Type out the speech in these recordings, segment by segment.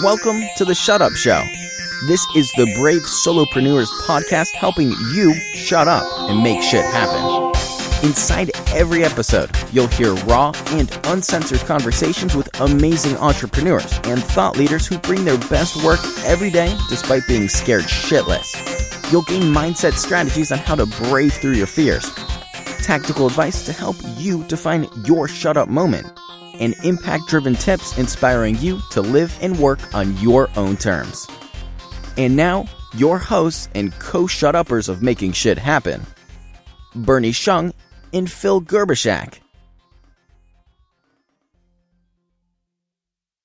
Welcome to the Shut Up Show. This is the Brave Solopreneurs podcast helping you shut up and make shit happen. Inside every episode, you'll hear raw and uncensored conversations with amazing entrepreneurs and thought leaders who bring their best work every day despite being scared shitless. You'll gain mindset strategies on how to brave through your fears, tactical advice to help you define your shut up moment, and impact driven tips inspiring you to live and work on your own terms. And now, your hosts and co shut uppers of making shit happen Bernie Xiong and Phil Gerbyshak.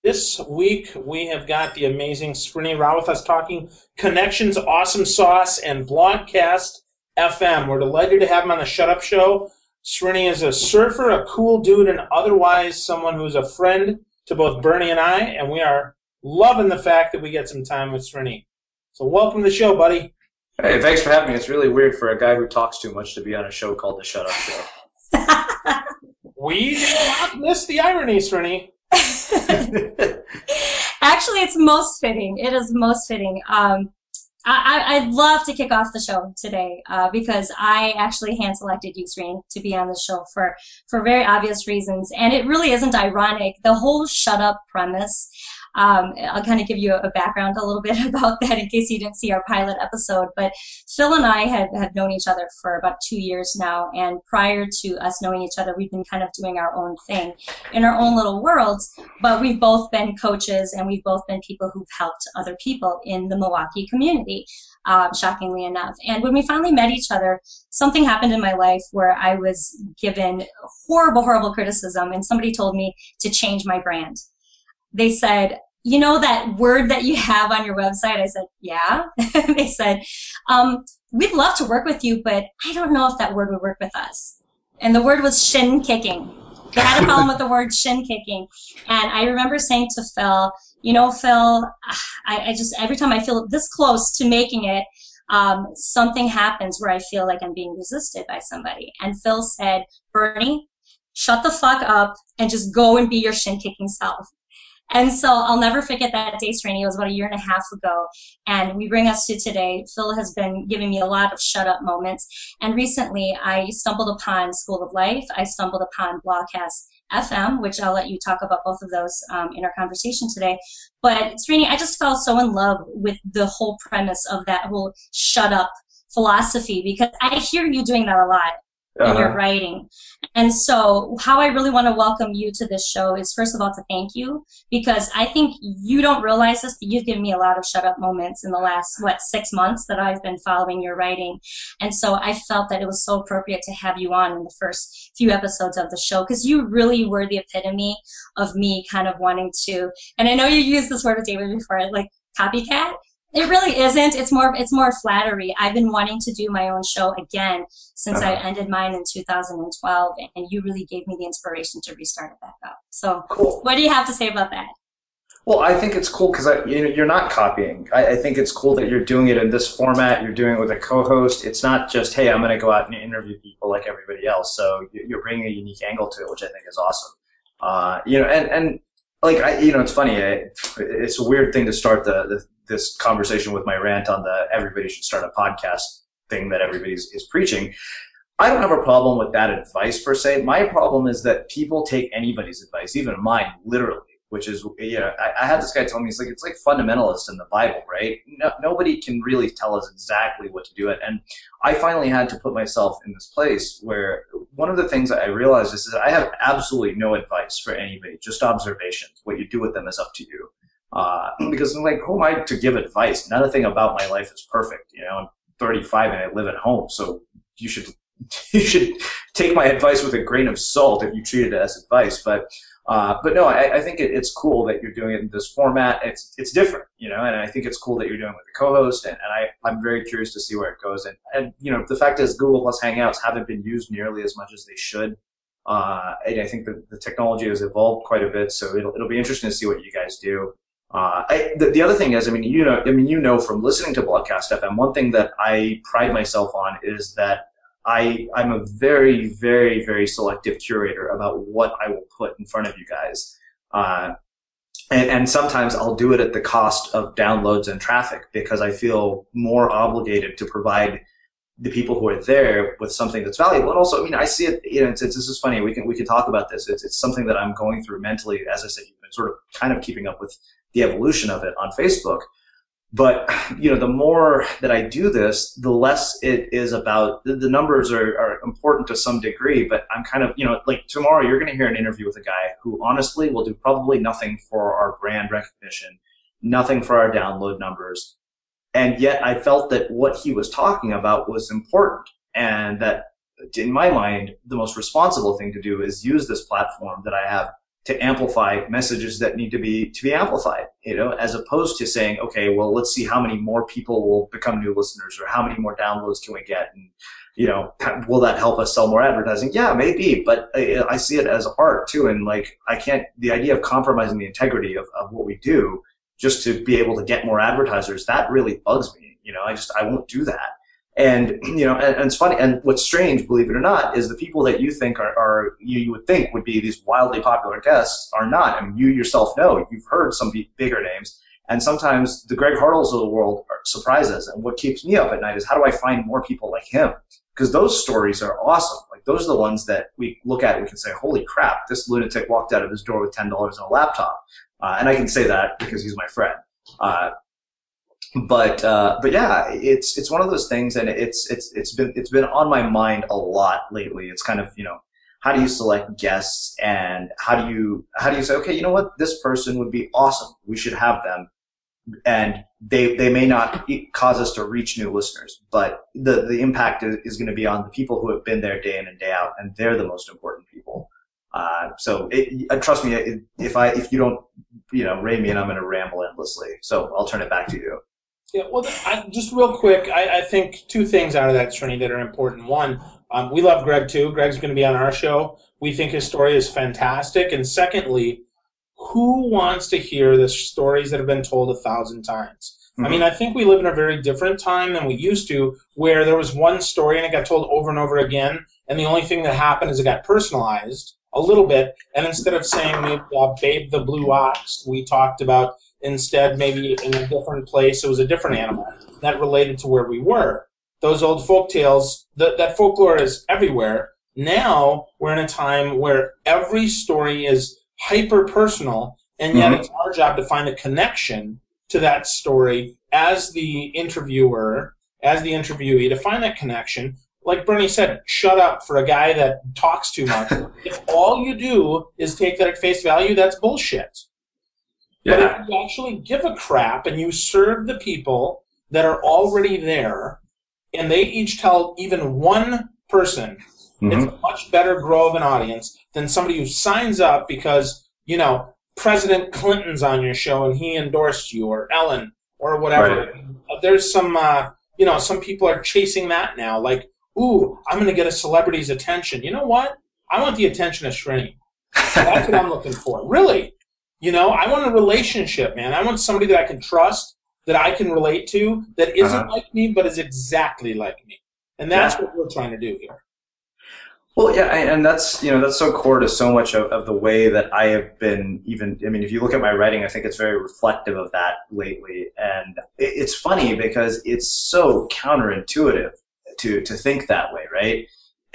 This week we have got the amazing Srini Rao with us talking Connections, Awesome Sauce, and Blogcast FM. We're delighted to have him on the Shut Up Show. Srini is a surfer, a cool dude, and otherwise someone who's a friend to both Bernie and I, and we are loving the fact that we get some time with Srini. So welcome to the show, buddy. Hey, thanks for having me. It's really weird for a guy who talks too much to be on a show called The Shut Up Show. we do not miss the irony, Srini. Actually, it's most fitting. It is most fitting. Um, I, would love to kick off the show today uh, because I actually hand selected you, Srini, to be on the show for for very obvious reasons, and it really isn't ironic. The whole "shut up" premise um, I'll kind of give you a background a little bit about that in case you didn't see our pilot episode. But Phil and I have, have known each other for about two years now. And prior to us knowing each other, we've been kind of doing our own thing in our own little worlds. But we've both been coaches and we've both been people who've helped other people in the Milwaukee community. Um, shockingly enough. And when we finally met each other, something happened in my life where I was given horrible, horrible criticism, and somebody told me to change my brand. They said, you know that word that you have on your website? I said, yeah. they said, um, we'd love to work with you, but I don't know if that word would work with us. And the word was shin kicking. They had a problem with the word shin kicking. And I remember saying to Phil, you know, Phil, I, I just, every time I feel this close to making it, um, something happens where I feel like I'm being resisted by somebody. And Phil said, Bernie, shut the fuck up and just go and be your shin kicking self. And so I'll never forget that day training. It was about a year and a half ago. And we bring us to today. Phil has been giving me a lot of shut up moments. And recently I stumbled upon School of Life. I stumbled upon Blogcast FM, which I'll let you talk about both of those um, in our conversation today. But Srini, I just fell so in love with the whole premise of that whole shut up philosophy because I hear you doing that a lot uh-huh. in your writing. And so, how I really want to welcome you to this show is first of all to thank you because I think you don't realize this, but you've given me a lot of shut up moments in the last, what, six months that I've been following your writing. And so, I felt that it was so appropriate to have you on in the first few episodes of the show because you really were the epitome of me kind of wanting to, and I know you used this word with David before, like copycat it really isn't. It's more it's more flattery. I've been wanting to do my own show again since uh-huh. I ended mine in 2012, and you really gave me the inspiration to restart it back up. So, cool. what do you have to say about that? Well, I think it's cool because you know, you're not copying. I, I, think it's cool that you're doing it in this format. You're doing it with a co-host. It's not just, hey, I'm going to go out and interview people like everybody else. So you're bringing a unique angle to it, which I think is awesome. Uh, you know, and and like I, you know, it's funny. I, it's a weird thing to start the, the this conversation with my rant on the everybody should start a podcast thing that everybody is preaching. I don't have a problem with that advice per se. My problem is that people take anybody's advice, even mine, literally. Which is, you know, I, I had this guy tell me, he's like, it's like fundamentalists in the Bible, right? No, nobody can really tell us exactly what to do it. And I finally had to put myself in this place where one of the things I realized is that I have absolutely no advice for anybody, just observations. What you do with them is up to you. Uh, because I'm like, who am I to give advice? Nothing about my life is perfect. You know, I'm 35 and I live at home, so you should you should take my advice with a grain of salt if you treat it as advice. But uh, but no, I, I think it, it's cool that you're doing it in this format. It's it's different, you know, and I think it's cool that you're doing it with a co-host, and, and I I'm very curious to see where it goes. And and you know, the fact is, Google Plus Hangouts haven't been used nearly as much as they should. Uh, and I think the, the technology has evolved quite a bit, so it'll it'll be interesting to see what you guys do. Uh, I, the, the, other thing is, I mean, you know, I mean, you know, from listening to Blogcast FM, one thing that I pride myself on is that I, I'm a very, very, very selective curator about what I will put in front of you guys. Uh, and, and sometimes I'll do it at the cost of downloads and traffic because I feel more obligated to provide the people who are there with something that's valuable. And also, I mean, I see it. You know, it's, it's, this is funny. We can we can talk about this. It's, it's something that I'm going through mentally. As I said, you've been sort of kind of keeping up with the evolution of it on Facebook. But you know, the more that I do this, the less it is about the, the numbers are, are important to some degree. But I'm kind of you know, like tomorrow you're going to hear an interview with a guy who honestly will do probably nothing for our brand recognition, nothing for our download numbers, and yet I felt that what he was talking about was important, and that in my mind, the most responsible thing to do is use this platform that I have to amplify messages that need to be to be amplified you know as opposed to saying okay well let's see how many more people will become new listeners or how many more downloads can we get and you know will that help us sell more advertising? Yeah maybe but I, I see it as art too. And like i can't the idea of compromising the integrity of, of what we do just to be able to get more advertisers that really bugs me. You know i just i won't do that and you know, and, and, it's funny. And what's strange, believe it or not, is the people that you think are, are you, you, would think would be these wildly popular guests are not. I mean, you yourself know you've heard some bigger names, and sometimes the Greg Hartles of the world surprise us. And what keeps me up at night is how do I find more people like him? Because those stories are awesome. Like those are the ones that we look at and we can say, "Holy crap! This lunatic walked out of his door with ten dollars and a laptop." Uh, and I can say that because he's my friend. Uh, but uh, but yeah, it's it's one of those things, and it's it's it's been it's been on my mind a lot lately. It's kind of you know how do you select guests, and how do you how do you say okay, you know what, this person would be awesome. We should have them, and they they may not cause us to reach new listeners, but the the impact is, is going to be on the people who have been there day in and day out, and they're the most important people. Uh, so it, uh, trust me, if I if you don't you know rate me, and I'm going to ramble endlessly. So I'll turn it back to you. Yeah, well, I, just real quick, I, I, think two things out of that, Srini, that are important. One, um, we love Greg too. Greg's going to be on our show. We think his story is fantastic. And secondly, who wants to hear the stories that have been told a thousand times? Mm-hmm. I mean, I think we live in a very different time than we used to, where there was one story and it got told over and over again, and the only thing that happened is it got personalized a little bit. And instead of saying maybe uh, "Babe the Blue Ox," we talked about Instead, maybe in a different place, it was a different animal that related to where we were. Those old folk tales, that, that folklore is everywhere. Now we're in a time where every story is hyper personal, and yet mm-hmm. it's our job to find a connection to that story as the interviewer, as the interviewee, to find that connection. Like Bernie said, shut up for a guy that talks too much. if all you do is take that at face value, that's bullshit. Yeah. But if you actually give a crap and you serve the people that are already there, and they each tell even one person, mm-hmm. it's a much better grow of an audience than somebody who signs up because, you know, President Clinton's on your show and he endorsed you, or Ellen, or whatever. Right. There's some, uh, you know, some people are chasing that now. Like, ooh, I'm going to get a celebrity's attention. You know what? I want the attention of Srini. That's what I'm looking for. Really. You know, I want a relationship, man. I want somebody that I can trust, that I can relate to, that isn't uh-huh. like me, but is exactly like me. And that's yeah. what we're trying to do here. Well, yeah, and that's you know that's so core to so much of, of the way that I have been. Even I mean, if you look at my writing, I think it's very reflective of that lately. And it's funny because it's so counterintuitive to to think that way, right?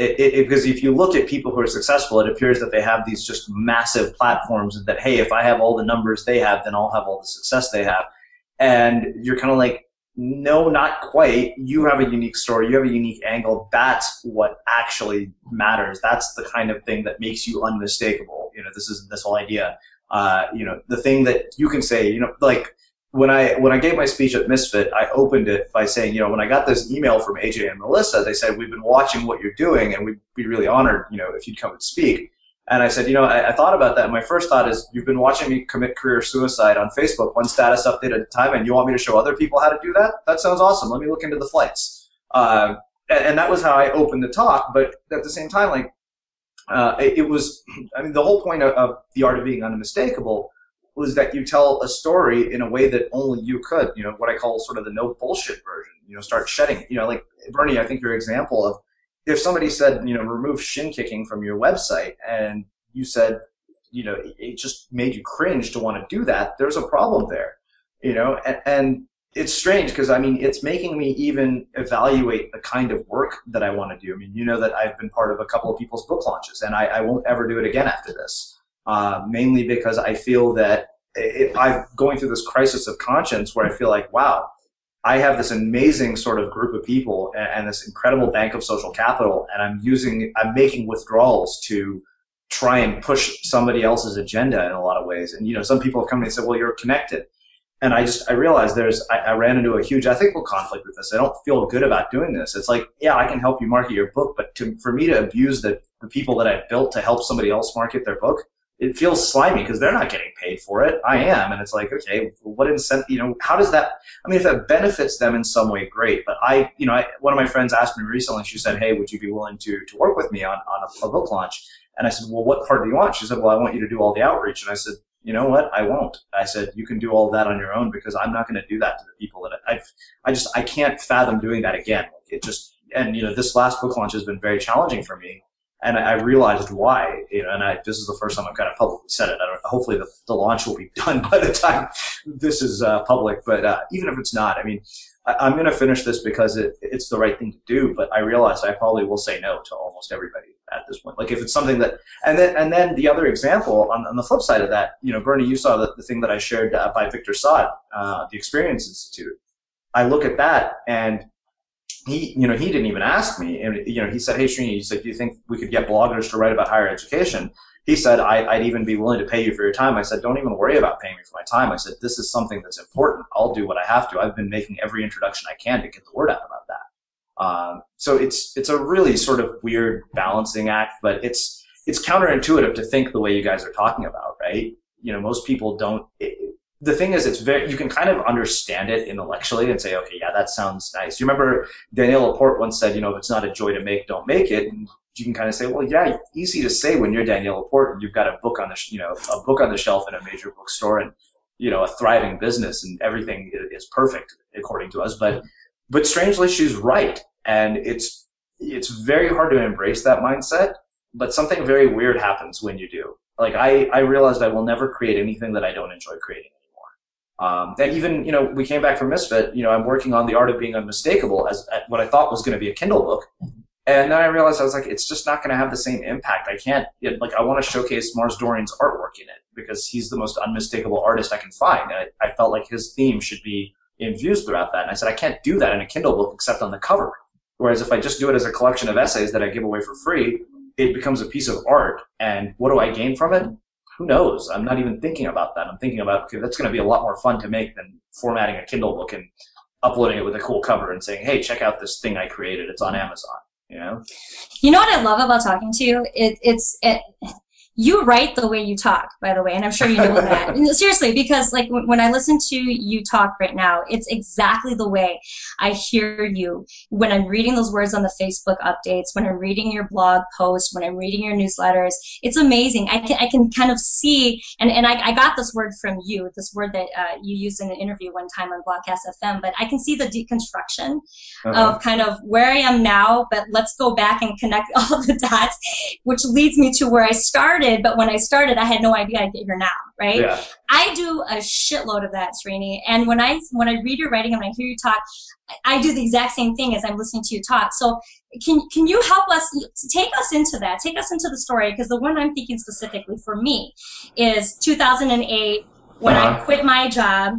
It, it, because if you look at people who are successful, it appears that they have these just massive platforms that, hey, if I have all the numbers they have, then I'll have all the success they have. And you're kind of like, no, not quite. You have a unique story. You have a unique angle. That's what actually matters. That's the kind of thing that makes you unmistakable. You know, this is this whole idea. Uh, you know, the thing that you can say, you know, like when I when I gave my speech at Misfit, I opened it by saying, you know, when I got this email from AJ and Melissa, they said we've been watching what you're doing, and we'd be really honored, you know, if you'd come and speak. And I said, you know, I, I thought about that. My first thought is, you've been watching me commit career suicide on Facebook, one status update at a time, and you want me to show other people how to do that? That sounds awesome. Let me look into the flights. Uh, and, and, that was how I opened the talk. But at the same time, like, uh, it, it, was, I mean, the whole point of, of the art of being unmistakable was that you tell a story in a way that only you could. You know, what I call sort of the no bullshit version. You know, start shedding. You know, like Bernie, I think your example of if somebody said, you know, remove shin kicking from your website, and you said, you know, it just made you cringe to want to do that, there's a problem there, you know, and, and it's strange because I mean, it's making me even evaluate the kind of work that I want to do. I mean, you know that I've been part of a couple of people's book launches, and I, I won't ever do it again after this. Uh, mainly because I feel that it, I'm going through this crisis of conscience where I feel like, wow, I have this amazing sort of group of people and, and this incredible bank of social capital, and I'm using, I'm making withdrawals to try and push somebody else's agenda in a lot of ways. And you know, some people have come to me and said, "Well, you're connected," and I just I realized there's I, I, ran into a huge ethical conflict with this. I don't feel good about doing this. It's like, yeah, I can help you market your book, but to, for me to abuse the, the people that I've built to help somebody else market their book, it feels slimy because they're not getting paid for it. I am. And it's like, okay, what incentive, you know, how does that, I mean, if that benefits them in some way, great. But I, you know, I, one of my friends asked me recently, she said, hey, would you be willing to, to work with me on, on a, book launch? And I said, well, what part do you want? She said, well, I want you to do all the outreach. And I said, you know what? I won't. I said, you can do all that on your own because I'm not going to do that to the people that I've, I just, I can't fathom doing that again. It just, and you know, this last book launch has been very challenging for me and I realized why. You know, and I this is the first time I've kind of publicly said it. hopefully, the, the launch will be done by the time this is uh, public. But uh, even if it's not, I mean, I, am going to finish this because it, it's the right thing to do. But I realize I probably will say no to almost everybody at this point. Like if it's something that, and then and then the other example on, on the flip side of that, you know, Bernie, you saw the, the thing that I shared uh, by Victor Saad, uh, the Experience Institute. I look at that and he, you know, he didn't even ask me. And, you know, he said, Hey, Srini, he said, do you think we could get bloggers to write about higher education? He said, I, would even be willing to pay you for your time. I said, don't even worry about paying me for my time. I said, this is something that's important. I'll do what I have to. I've been making every introduction I can to get the word out about that. Um, so it's, it's a really sort of weird balancing act, but it's, it's counterintuitive to think the way you guys are talking about, right? You know, most people don't, it, the thing is, it's very, you can kind of understand it intellectually and say, okay, yeah, that sounds nice. You remember Danielle Laporte once said, you know, if it's not a joy to make, don't make it. And you can kind of say, well, yeah, easy to say when you're Danielle Laporte and you've got a book on the, you know, a book on the shelf in a major bookstore and, you know, a thriving business and everything is perfect according to us. But, but strangely, she's right. And it's, it's very hard to embrace that mindset, but something very weird happens when you do. Like I, I realized I will never create anything that I don't enjoy creating um, and even, you know, we came back from Misfit, you know, I'm working on The Art of Being Unmistakable as what I thought was going to be a Kindle book. And then I realized I was like, it's just not going to have the same impact. I can't, like, I want to showcase Mars Dorian's artwork in it because he's the most unmistakable artist I can find. And I, I felt like his theme should be infused throughout that. And I said, I can't do that in a Kindle book except on the cover. Whereas if I just do it as a collection of essays that I give away for free, it becomes a piece of art. And what do I gain from it? Who knows? I'm not even thinking about that. I'm thinking about okay, that's going to be a lot more fun to make than formatting a Kindle book and uploading it with a cool cover and saying, "Hey, check out this thing I created. It's on Amazon." You know. You know what I love about talking to you? It, it's it, you write the way you talk, by the way, and I'm sure you know that. Seriously, because like when I listen to you talk right now, it's exactly the way I hear you when I'm reading those words on the Facebook updates, when I'm reading your blog posts, when I'm reading your newsletters. It's amazing. I can I can kind of see, and and I, I got this word from you, this word that uh, you used in an interview one time on Blogcast FM, but I can see the deconstruction uh-huh. of kind of where I am now, but let's go back and connect all the dots, which leads me to where I started started, but when I started, I had no idea I'd get here now, right? Yeah. I do a shitload of that, Srini. And when I when I read your writing and when I hear you talk, I do the exact same thing as I'm listening to you talk. So can can you help us take us into that? Take us into the story because the one I'm thinking specifically for me is 2008 when uh-huh. I quit my job,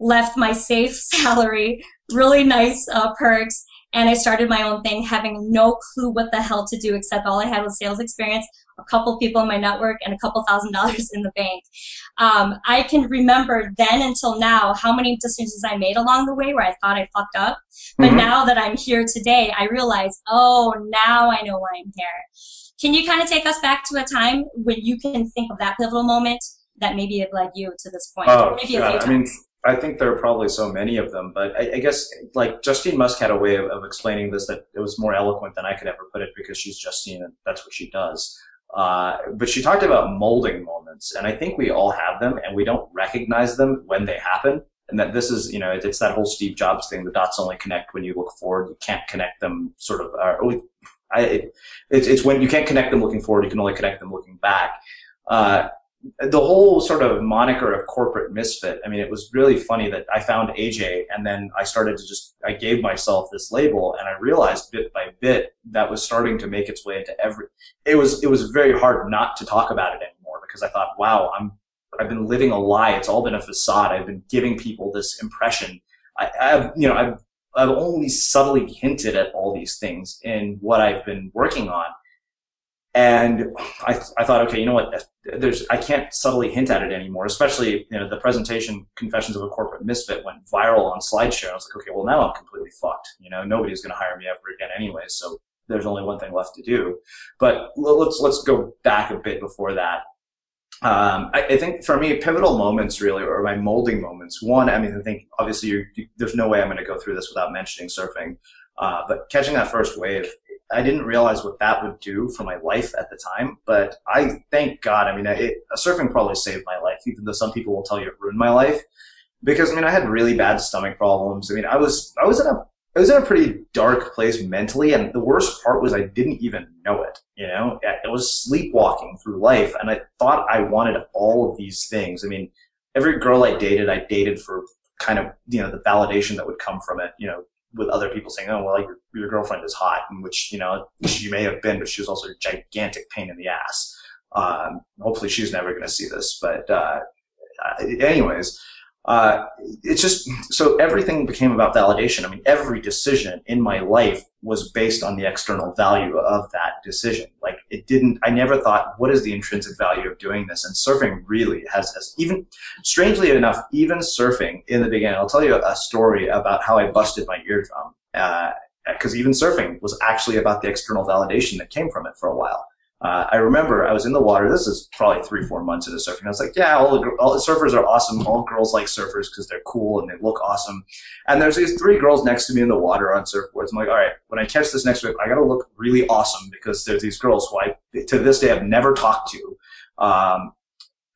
left my safe salary, really nice uh, perks, and I started my own thing, having no clue what the hell to do except all I had was sales experience a couple people in my network and a couple thousand dollars in the bank. Um, I can remember then until now how many decisions I made along the way where I thought I fucked up. But mm-hmm. now that I'm here today, I realize, oh, now I know why I'm here. Can you kind of take us back to a time when you can think of that pivotal moment that maybe have led you to this point? Oh, maybe yeah. I mean, I think there are probably so many of them, but I, I guess like Justine Musk had a way of, of, explaining this that it was more eloquent than I could ever put it because she's Justine and that's what she does. Uh, but she talked about molding moments, and I think we all have them, and we don't recognize them when they happen. And that this is, you know, it's that whole Steve Jobs thing: the dots only connect when you look forward. You can't connect them, sort of. Uh, I, it, it's, it's when you can't connect them looking forward. You can only connect them looking back. Uh, the whole sort of moniker of corporate misfit. I mean, it was really funny that I found AJ and then I started to just, I gave myself this label and I realized bit by bit that was starting to make its way into every, it was, it was very hard not to talk about it anymore because I thought, wow, I'm, I've been living a lie. It's all been a facade. I've been giving people this impression. I, I've, you know, I've, I've only subtly hinted at all these things in what I've been working on. And I, I thought, okay, you know what? There's, I can't subtly hint at it anymore, especially, you know, the presentation Confessions of a Corporate Misfit went viral on SlideShare. I was like, okay, well, now I'm completely fucked. You know, nobody's going to hire me ever again anyway. So there's only one thing left to do. But let's, let's go back a bit before that. Um, I, I, think for me, pivotal moments really, or my molding moments. One, I mean, I think obviously you, there's no way I'm going to go through this without mentioning surfing. Uh, but catching that first wave, I didn't realize what that would do for my life at the time, but I thank God. I mean, it, surfing probably saved my life, even though some people will tell you it ruined my life. Because I mean, I had really bad stomach problems. I mean, I was I was in a I was in a pretty dark place mentally, and the worst part was I didn't even know it. You know, I was sleepwalking through life, and I thought I wanted all of these things. I mean, every girl I dated, I dated for kind of you know the validation that would come from it. You know, with other people saying, "Oh, well, your, your girlfriend is hot," which you know she may have been, but she was also a gigantic pain in the ass. Um, hopefully, she's never going to see this. But uh, anyways, uh, it's just so everything became about validation. I mean, every decision in my life was based on the external value of that decision. Like it didn't. I never thought, what is the intrinsic value of doing this? And surfing really has, has even, strangely enough, even surfing in the beginning. I'll tell you a story about how I busted my eardrum. Because uh, even surfing was actually about the external validation that came from it for a while. Uh, I remember I was in the water. This is probably three, four months into surfing. I was like, yeah, all the, all the surfers are awesome. All girls like surfers because they're cool and they look awesome. And there's these three girls next to me in the water on surfboards. I'm like, all right, when I catch this next wave, I got to look really awesome because there's these girls who I, to this day, I've never talked to. Um,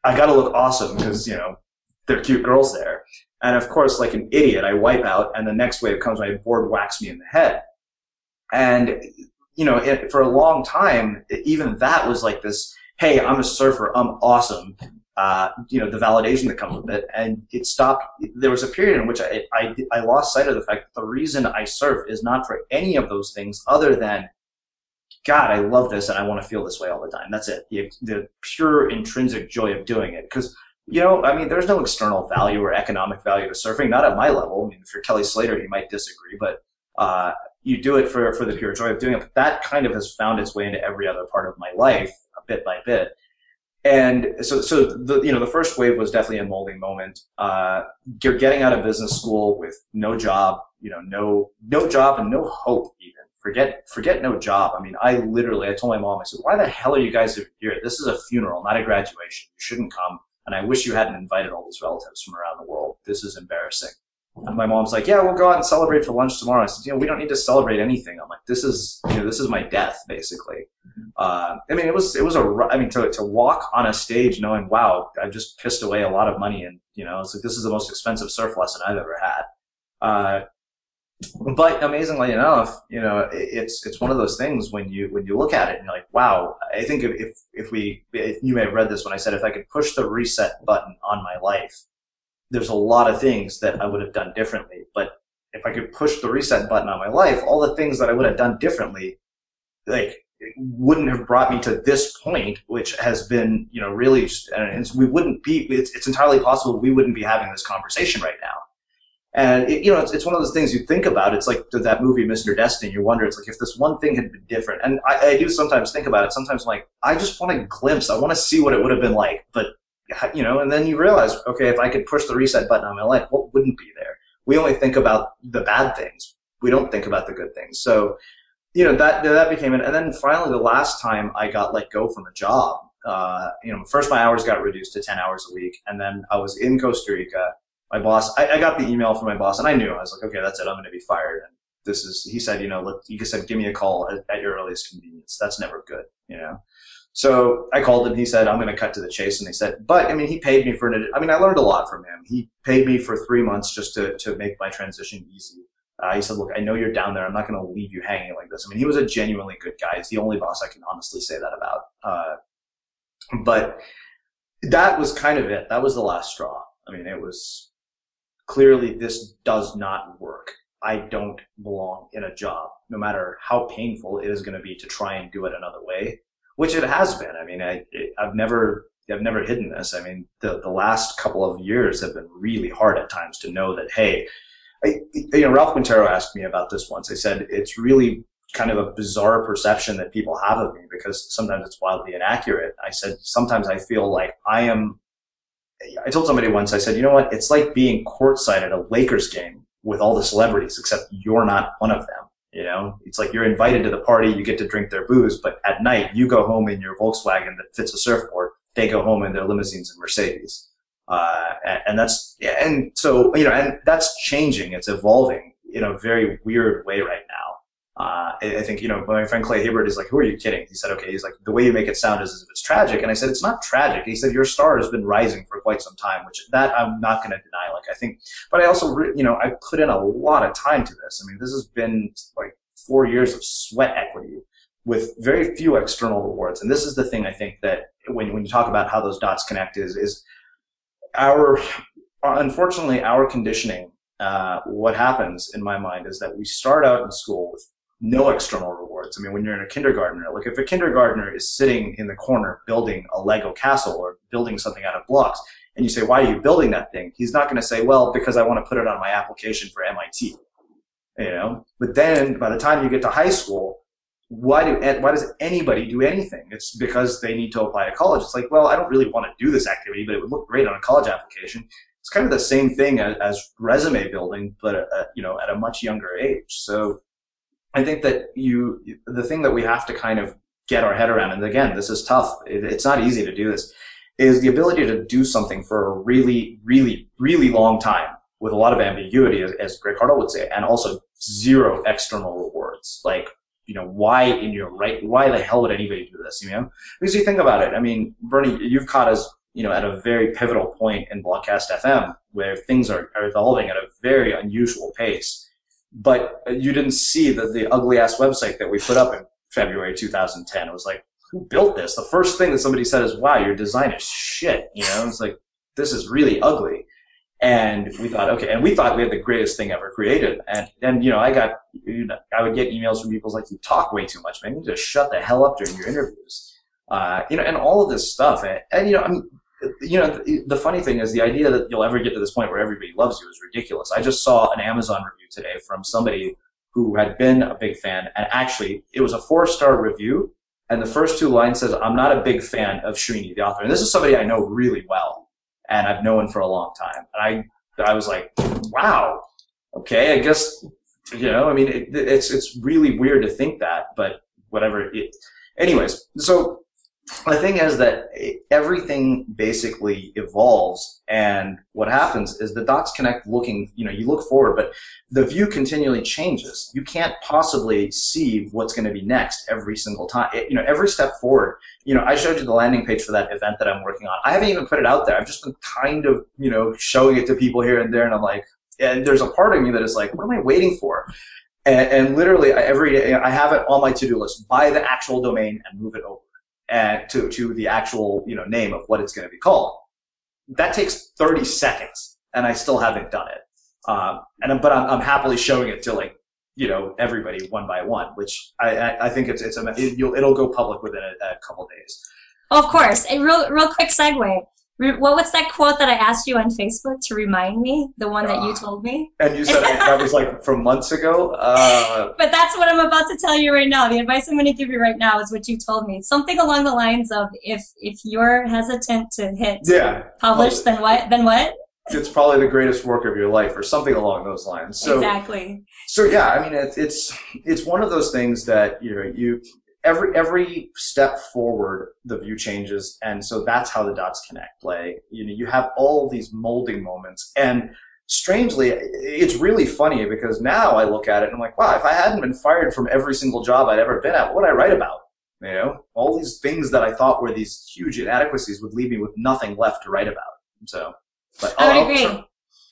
I got to look awesome because, you know, they're cute girls there. And of course, like an idiot, I wipe out and the next wave comes, my board whacks me in the head. And you know, it, for a long time, even that was like this, hey, I'm a surfer, I'm awesome. Uh, you know, the validation that comes with it. And it stopped. There was a period in which I, I, I lost sight of the fact that the reason I surf is not for any of those things other than, God, I love this and I want to feel this way all the time. That's it. The, the pure intrinsic joy of doing it. Because, you know, I mean, there's no external value or economic value to surfing, not at my level. I mean, if you're Kelly Slater, you might disagree, but, uh, you do it for, for the pure joy of doing it. But that kind of has found its way into every other part of my life, bit by bit. And so, so the, you know, the first wave was definitely a molding moment. Uh, you're getting out of business school with no job, you know, no, no job and no hope even. Forget, forget no job. I mean, I literally, I told my mom, I said, why the hell are you guys here? This is a funeral, not a graduation. You shouldn't come. And I wish you hadn't invited all these relatives from around the world. This is embarrassing. And my mom's like, yeah, we'll go out and celebrate for lunch tomorrow. I said, you know, we don't need to celebrate anything. I'm like, this is, you know, this is my death, basically. Uh, I mean, it was, it was a, I mean, to, to walk on a stage knowing, wow, I've just pissed away a lot of money and, you know, it's like, this is the most expensive surf lesson I've ever had. Uh, but amazingly enough, you know, it's, it's one of those things when you, when you look at it and you're like, wow, I think if, if we, if you may have read this when I said, if I could push the reset button on my life, there's a lot of things that I would have done differently. But if I could push the reset button on my life, all the things that I would have done differently, like wouldn't have brought me to this point, which has been, you know, really, and we wouldn't be, it's, it's entirely possible we wouldn't be having this conversation right now. And, it, you know, it's, it's one of those things you think about. It's like that movie, Mr. Destiny. You wonder, it's like if this one thing had been different. And I, I do sometimes think about it. Sometimes I'm like, I just want a glimpse. I want to see what it would have been like. But you know, and then you realize, okay, if I could push the reset button on my life, what wouldn't be there? We only think about the bad things. We don't think about the good things. So, you know, that, that became it. And then finally, the last time I got let go from a job, uh, you know, first my hours got reduced to 10 hours a week. And then I was in Costa Rica. My boss, I, I got the email from my boss and I knew, I was like, okay, that's it. I'm going to be fired. And this is, he said, you know, look, he said, give me a call at, at your earliest convenience. That's never good, you know? So I called him. He said, I'm going to cut to the chase. And he said, but I mean, he paid me for an, I mean, I learned a lot from him. He paid me for three months just to, to make my transition easy. Uh, he said, look, I know you're down there. I'm not going to leave you hanging like this. I mean, he was a genuinely good guy. He's the only boss I can honestly say that about. Uh, but that was kind of it. That was the last straw. I mean, it was clearly this does not work. I don't belong in a job, no matter how painful it is going to be to try and do it another way, which it has been. I mean, I, I've never, I've never hidden this. I mean, the, the last couple of years have been really hard at times to know that, hey, I, you know, Ralph Quintero asked me about this once. I said, it's really kind of a bizarre perception that people have of me because sometimes it's wildly inaccurate. I said, sometimes I feel like I am, I told somebody once, I said, you know what? It's like being courtside at a Lakers game with all the celebrities, except you're not one of them. You know, it's like you're invited to the party, you get to drink their booze, but at night you go home in your Volkswagen that fits a surfboard. They go home in their limousines and Mercedes. Uh, and, and that's, and so, you know, and that's changing. It's evolving in a very weird way right now. Uh, I think, you know, my friend Clay Hebert is like, who are you kidding? He said, okay, he's like, the way you make it sound is as if it's tragic. And I said, it's not tragic. He said, your star has been rising for quite some time, which that I'm not going to deny. Like, I think, but I also, you know, I put in a lot of time to this. I mean, this has been like four years of sweat equity with very few external rewards. And this is the thing I think that when, when you talk about how those dots connect is, is our, unfortunately, our conditioning uh, what happens in my mind is that we start out in school with no external rewards. I mean, when you're in a kindergartner, like if a kindergartner is sitting in the corner building a Lego castle or building something out of blocks, and you say, why are you building that thing? He's not going to say, well, because I want to put it on my application for MIT. You know, but then by the time you get to high school, why do why does anybody do anything? It's because they need to apply to college. It's like, well, I don't really want to do this activity, but it would look great on a college application. It's kind of the same thing as, as resume building, but uh, you know, at a much younger age. So I think that you, the thing that we have to kind of get our head around, and again, this is tough. It, it's not easy to do this, is the ability to do something for a really, really, really long time with a lot of ambiguity, as, as Greg Hartle would say, and also zero external rewards. Like, you know, why in your right, why the hell would anybody do this? You know, because you think about it. I mean, Bernie, you've caught us, you know, at a very pivotal point in Blogcast FM where things are, are evolving at a very unusual pace but you didn't see the, the ugly ass website that we put up in February 2010. It was like, who built this? The first thing that somebody said is, wow, your design is shit. You know, it's like, this is really ugly. And we thought, okay, and we thought we had the greatest thing ever created. And, and, you know, I got, you know, I would get emails from people like, you talk way too much, man. You just shut the hell up during your interviews. Uh, you know, and all of this stuff. And, and you know, I mean, you know, the, funny thing is the idea that you'll ever get to this point where everybody loves you is ridiculous. I just saw an Amazon review today from somebody who had been a big fan, and actually, it was a four-star review, and the first two lines says, "I'm not a big fan of Srini, the author." And this is somebody I know really well, and I've known for a long time. And I, I was like, "Wow, okay, I guess." You know, I mean, it, it's it's really weird to think that, but whatever. It, anyways, so the thing is that everything basically evolves and what happens is the dots connect looking you know you look forward but the view continually changes. You can't possibly see what's going to be next every single time it, you know every step forward. You know i showed you the landing page for that event that i'm working on. I haven't even put it out there. I've just been kind of you know showing it to people here and there and i'm like and there's a part of me that is like what am i waiting for? And, and literally every day i have it on my to-do list. Buy the actual domain and move it over and to, to the actual, you know, name of what it's going to be called. That takes 30 seconds and I still haven't done it. Um, and, but I'm, I'm happily showing it to like, you know, everybody one by one, which I, I, I think it's, it's a, it, will go public within a, a couple days. Of course. A real, real quick segue. What was that quote that I asked you on Facebook to remind me? The one that you ah. told me? And you said that was like from months ago? Uh, but that's what I'm about to tell you right now. The advice I'm going to give you right now is what you told me. Something along the lines of if if you're hesitant to hit yeah, publish, then what? Then what? It's probably the greatest work of your life, or something along those lines. So, exactly. So yeah, I mean, it's it's it's one of those things that you know you every every step forward the view changes. And so that's how the dots connect like you know you have all these molding moments. And strangely it's really funny because now i look at it and i'm like wow if i hadn't been fired from every single job i'd ever been at what would i write about? You know all these things that i thought were these huge inadequacies would leave me with nothing left to write about. So but i would I'll, agree. I'll,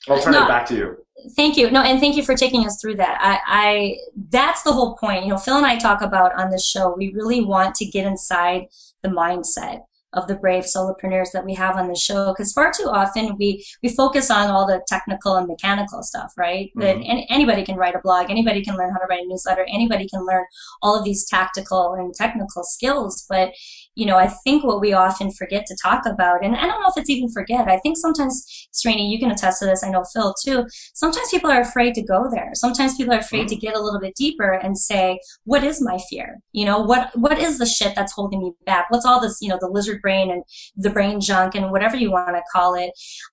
I'll turn no, it back to you Thank you. No, and thank you for taking us through that. I, I, that's the whole point. You know, Phil and I talk about on this show, we really want to get inside the mindset of the brave solopreneurs that we have on the show because far too often we we focus on all the technical and mechanical stuff right mm-hmm. that any, anybody can write a blog anybody can learn how to write a newsletter anybody can learn all of these tactical and technical skills but you know, I think what we often forget to talk about, and I don't know if it's even forget, I think sometimes, Srini, you can attest to this, I know Phil too, sometimes people are afraid to go there. Sometimes people are afraid to get a little bit deeper and say, what is my fear? You know, what, what is the shit that's holding me back? What's all this, you know, the lizard brain and the brain junk and whatever you want to call it.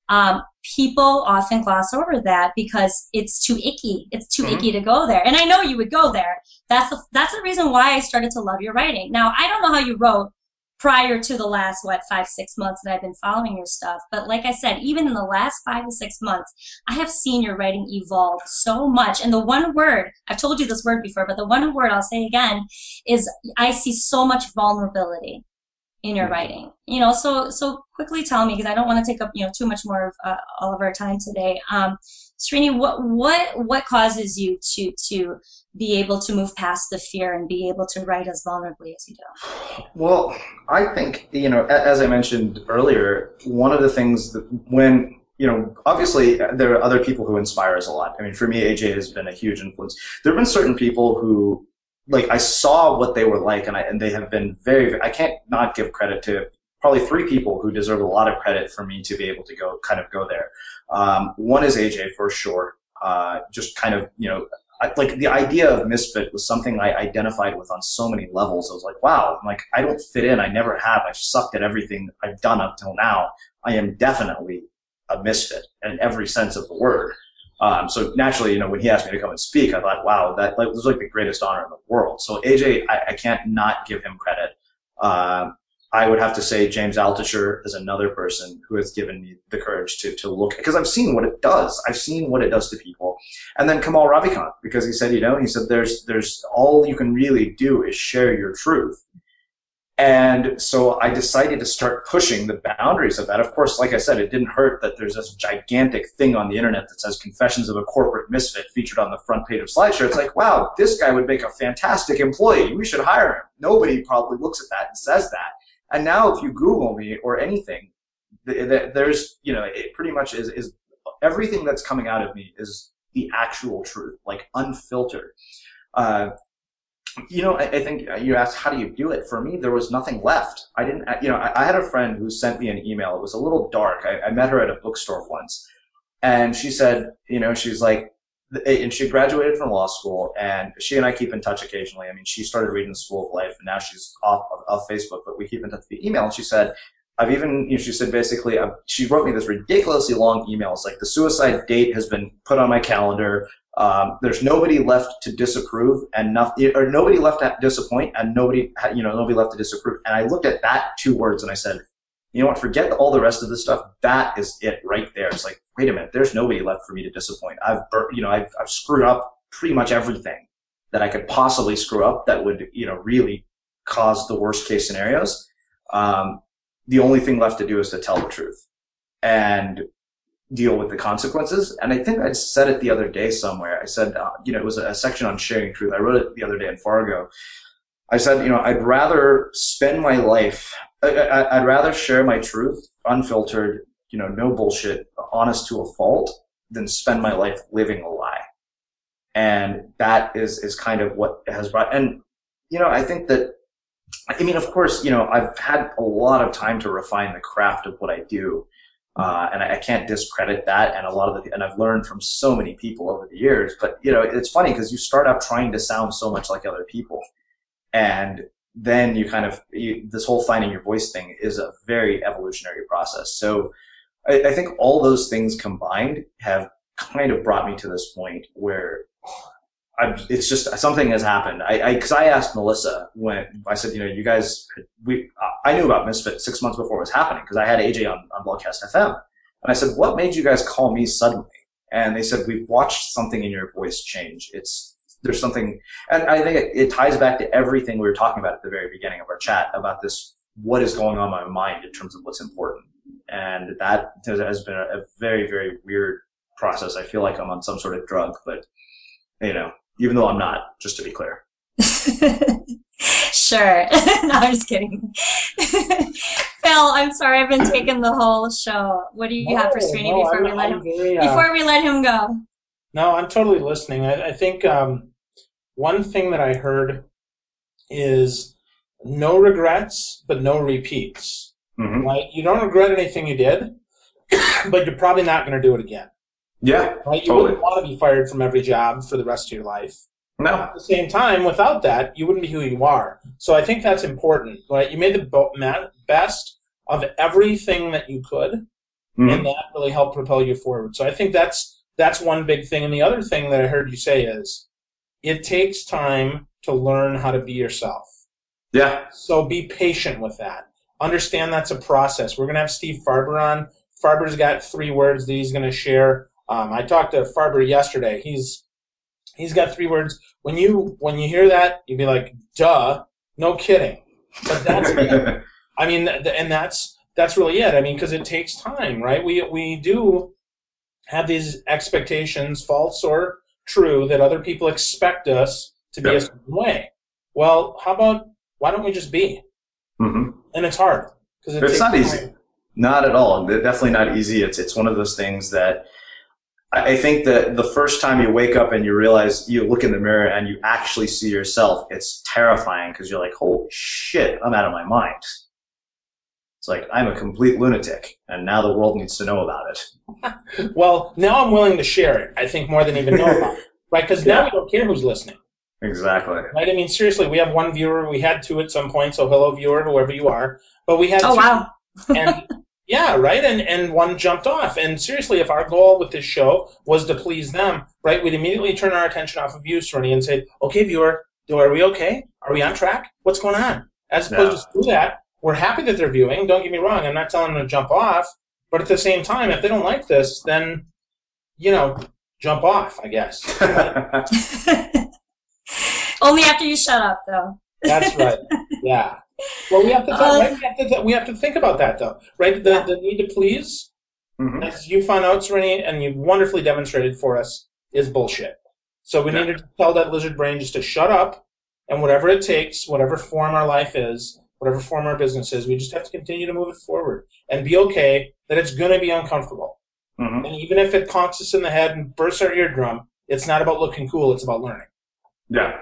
Um, people often gloss over that because it's too icky. It's too mm-hmm. icky to go there. And I know you would go there. That's the, that's the reason why I started to love your writing. Now, I don't know how you wrote prior to the last what five six months that i've been following your stuff. But like i said even in the last five to six months i have seen your writing evolve so much. And the one word i've told you this word before but the one word i'll say again is i see so much vulnerability in your mm-hmm. writing. You know so so quickly tell me because i don't want to take up you know too much more of uh, all of our time today. Um srini what what what causes you to to be able to move past the fear and be able to write as vulnerably as you do? Well, I think, you know, as I mentioned earlier, one of the things that when, you know, obviously there are other people who inspire us a lot. I mean, for me, AJ has been a huge influence. There have been certain people who, like, I saw what they were like and I, and they have been very, I can't not give credit to probably three people who deserve a lot of credit for me to be able to go, kind of go there. Um, one is AJ for sure. Uh, just kind of, you know, I, like the idea of misfit was something I identified with on so many levels. I was like, wow, I'm like I don't fit in. I never have. I've sucked at everything I've done up till now. I am definitely a misfit in every sense of the word. Um, so naturally, you know, when he asked me to come and speak, I thought, wow, that like, was like the greatest honor in the world. So AJ, I, I can't not give him credit. Uh, I would have to say James Altucher is another person who has given me the courage to, to look because I've seen what it does. I've seen what it does to people. And then Kamal Ravikant, because he said, you know, he said there's there's all you can really do is share your truth. And so I decided to start pushing the boundaries of that. Of course, like I said, it didn't hurt that there's this gigantic thing on the internet that says Confessions of a Corporate Misfit featured on the front page of SlideShare. It's like, wow, this guy would make a fantastic employee. We should hire him. Nobody probably looks at that and says that. And now if you Google me or anything, there's, you know, it pretty much is, is everything that's coming out of me is the actual truth, like unfiltered. Uh, you know, I, I, think you asked, how do you do it? For me, there was nothing left. I didn't, you know, I, I had a friend who sent me an email. It was a little dark. I, I met her at a bookstore once and she said, you know, she's like, and she graduated from law school and she and I keep in touch occasionally. I mean, she started reading the School of Life and now she's off of, Facebook, but we keep in touch via email. And she said, I've even, you know, she said basically, I've, she wrote me this ridiculously long email. It's like the suicide date has been put on my calendar. Um, there's nobody left to disapprove and nothing, or nobody left to disappoint and nobody, you know, nobody left to disapprove. And I looked at that two words and I said, you know what, forget all the rest of the stuff. That is it right there. It's like, wait a minute, there's nobody left for me to disappoint. I've, you know, I've, I've screwed up pretty much everything that I could possibly screw up that would, you know, really cause the worst case scenarios. Um, the only thing left to do is to tell the truth and deal with the consequences. And I think I said it the other day somewhere. I said, uh, you know, it was a section on sharing truth. I wrote it the other day in Fargo. I said, you know, I'd rather spend my life I, would rather share my truth, unfiltered, you know, no bullshit, honest to a fault, than spend my life living a lie. And that is, is kind of what has brought, and, you know, I think that, I mean, of course, you know, I've had a lot of time to refine the craft of what I do. Uh, and I, can't discredit that. And a lot of the, and I've learned from so many people over the years, but you know, it's funny because you start out trying to sound so much like other people. And then you kind of you, this whole finding your voice thing is a very evolutionary process. So I, I, think all those things combined have kind of brought me to this point where I'm, it's just something has happened. I because I, I, asked Melissa when I said, you know, you guys, we I knew about Misfit six months before it was happening because I had AJ on on Blogcast FM, and I said, what made you guys call me suddenly? And they said, we've watched something in your voice change. It's there's something, and I think it, it ties back to everything we were talking about at the very beginning of our chat about this, what is going on in my mind in terms of what's important. And that has been a, a very, very weird process. I feel like I'm on some sort of drug, but you know, even though I'm not, just to be clear. sure. no, I'm just kidding. Phil, I'm sorry, I've been taking the whole show. What do you have for No, Srini no, before I'm- we let I'm him very, uh, before we let him go? No, I'm totally listening. I, I think um, one thing that I heard is no regrets, but no repeats. hmm Like you don't regret anything you did, but you're probably not going to do it again. Yeah. Right? You Totally. wouldn't want to be fired from every job for the rest of your life. No. At the same time, without that, you wouldn't be who you are. So I think that's important. Right? You made the best of everything that you could, Mhm. and that really helped propel you forward. So I think that's that's one big thing. And the other thing that I heard you say is, it takes time to learn how to be yourself. Yeah. So be patient with that. Understand that's a process. We're going to have Steve Farber on. Farber's got three words that he's going to share. Um, I talked to Farber yesterday. He's he's got three words. When you when you hear that, you'd be like, "Duh, no kidding." But that's I mean, th- and that's that's really it. I mean, because it takes time, right? We we do have these expectations, false or true, that other people expect us to be a certain way. Well, how about why don't we just be? hmm And it's hard because it It's not easy. Not at all. Definitely not easy. It's it's one of those things that I I think that the first time you wake up and you realize you look in the mirror and you actually see yourself, it's terrifying because you're like, holy shit, I'm out of my mind. It's like I'm a complete lunatic, and now the world needs to know about it. Well, now I'm willing to share it. I think more than even know about it, right? Because now Yeah. we don't care who's listening, Exactly. right? I mean, seriously, we have one viewer. We had two at some point, so hello, viewer, whoever you are. But we had Oh two wow. and yeah, right. And and one jumped off. And seriously, if our goal with this show was to please them, right, we'd immediately turn our attention off of you, Srini, and say, "Okay, viewer, do are we okay? Are we on track? What's going on?" As opposed Yeah. to screw that. We're happy that they're viewing. Don't get me wrong. I'm not telling them to jump off, but at the same time, if they don't like this, then you know, jump off. I guess. Only after you shut up, though. That's right. Yeah. Well, we have to. Uh, right? we, have to we have to think about that, though, right? The the need to please Mhm. as you found out, Srini, and you wonderfully demonstrated for us, is bullshit. So we Yeah. need to tell that lizard brain just to shut up, and whatever it takes, whatever form our life is, whatever form our business is, we just have to continue to move it forward and be okay that it's going to be uncomfortable. Mhm. And even if it conks us in the head and bursts our eardrum, it's not about looking cool; it's about learning. Yeah.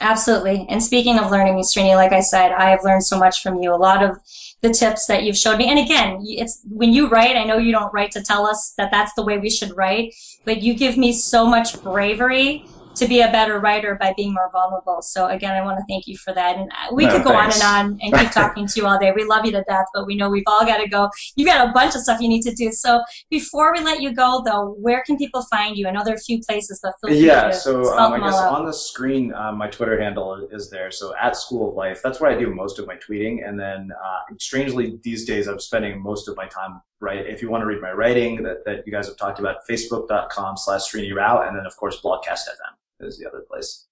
Absolutely. And speaking of learning, Srini, like I said, I have learned so much from you. A lot of the tips that you've showed me. And again, it's when you write, I know you don't write to tell us that that's the way we should write, but you give me so much bravery to be a better writer by being more vulnerable. So again, I want to thank you for that. And uh, we No, could go thanks. on and on and keep talking to you all day. We love you to death, but we know we've all got to go. You've got a bunch of stuff you need to do. So before we let you go, though, where can people find you? I know there are a few places, but feel free Yeah, so um, I guess out. on the screen, um, my Twitter handle is there. So at School of Life, that's where I do most of my tweeting. And then, uh, strangely, these days I'm spending most of my time right. If you want to read my writing that, that you guys have talked about, facebook.com slash Srini Rao, and then of course Blogcast FM is the other place.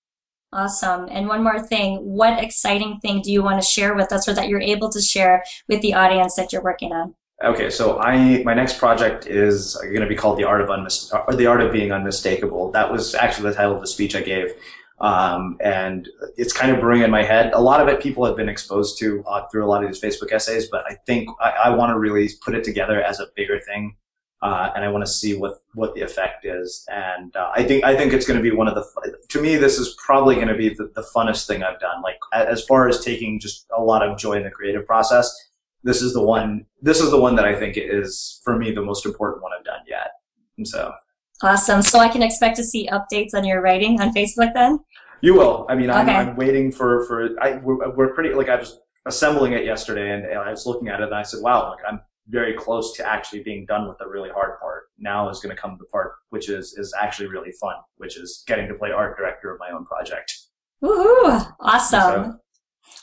Awesome. And one more thing, what exciting thing do you want to share with us or that you're able to share with the audience that you're working on? Okay, so I my next project is going to be called the art of unmis- or the art of being unmistakable. That was actually the title of the speech I gave, um, and it's kind of brewing in my head. A lot of it people have been exposed to uh, through a lot of these Facebook essays, but I think I, I want to really put it together as a bigger thing, uh, and I want to see what what the effect is. And uh, I think I think it's going to be one of the to me this is probably going to be the, the funnest thing I've done. Like as far as taking just a lot of joy in the creative process this is the one this is the one that I think is for me the most important one I've done yet. And so Awesome. So I can expect to see updates on your writing on Facebook then? You will. I mean, I'm, Okay. I'm waiting for for I we're, we're pretty like I was assembling it yesterday and, and I was looking at it and I said, wow, like I'm very close to actually being done with the really hard part. Now is going to come the part which is is actually really fun, which is getting to play art director of my own project. Woohoo! Awesome. So-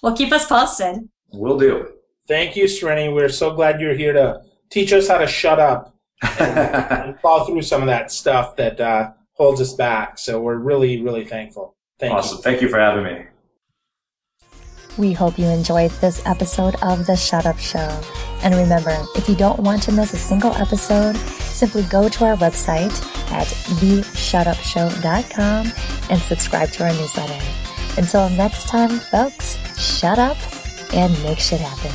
Well, keep us posted. We'll do. Thank you, Srini. We're so glad you're here to teach us how to shut up and plow through some of that stuff that uh, holds us back. So we're really, really thankful. Thank you. awesome. Thank you for having me. We hope you enjoyed this episode of The Shut Up Show. And remember, if you don't want to miss a single episode, simply go to our website at theshutupshow.com and subscribe to our newsletter. Until next time, folks, shut up and make shit happen.